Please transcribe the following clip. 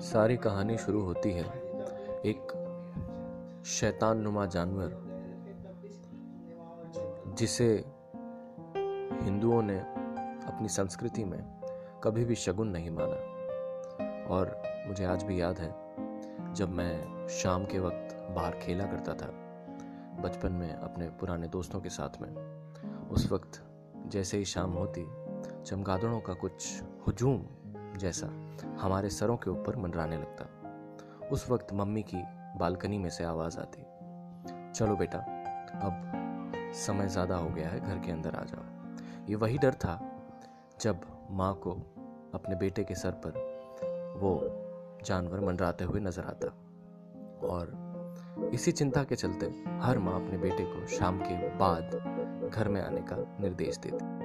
सारी कहानी शुरू होती है एक शैतान नुमा जानवर, जिसे हिंदुओं ने अपनी संस्कृति में कभी भी शगुन नहीं माना। और मुझे आज भी याद है, जब मैं शाम के वक्त बाहर खेला करता था, बचपन में अपने पुराने दोस्तों के साथ में। उस वक्त जैसे ही शाम होती, चमगादड़ों का कुछ हुजूम जैसा हमारे सरों के ऊपर मंडराने लगता। उस वक्त मम्मी की बालकनी में से आवाज़ आती, चलो बेटा, अब समय ज़्यादा हो गया है, घर के अंदर आ जाओ। ये वही डर था जब माँ को अपने बेटे के सर पर वो जानवर मंडराते हुए नज़र आता। और इसी चिंता के चलते हर माँ अपने बेटे को शाम के बाद घर में आने का निर्देश देती।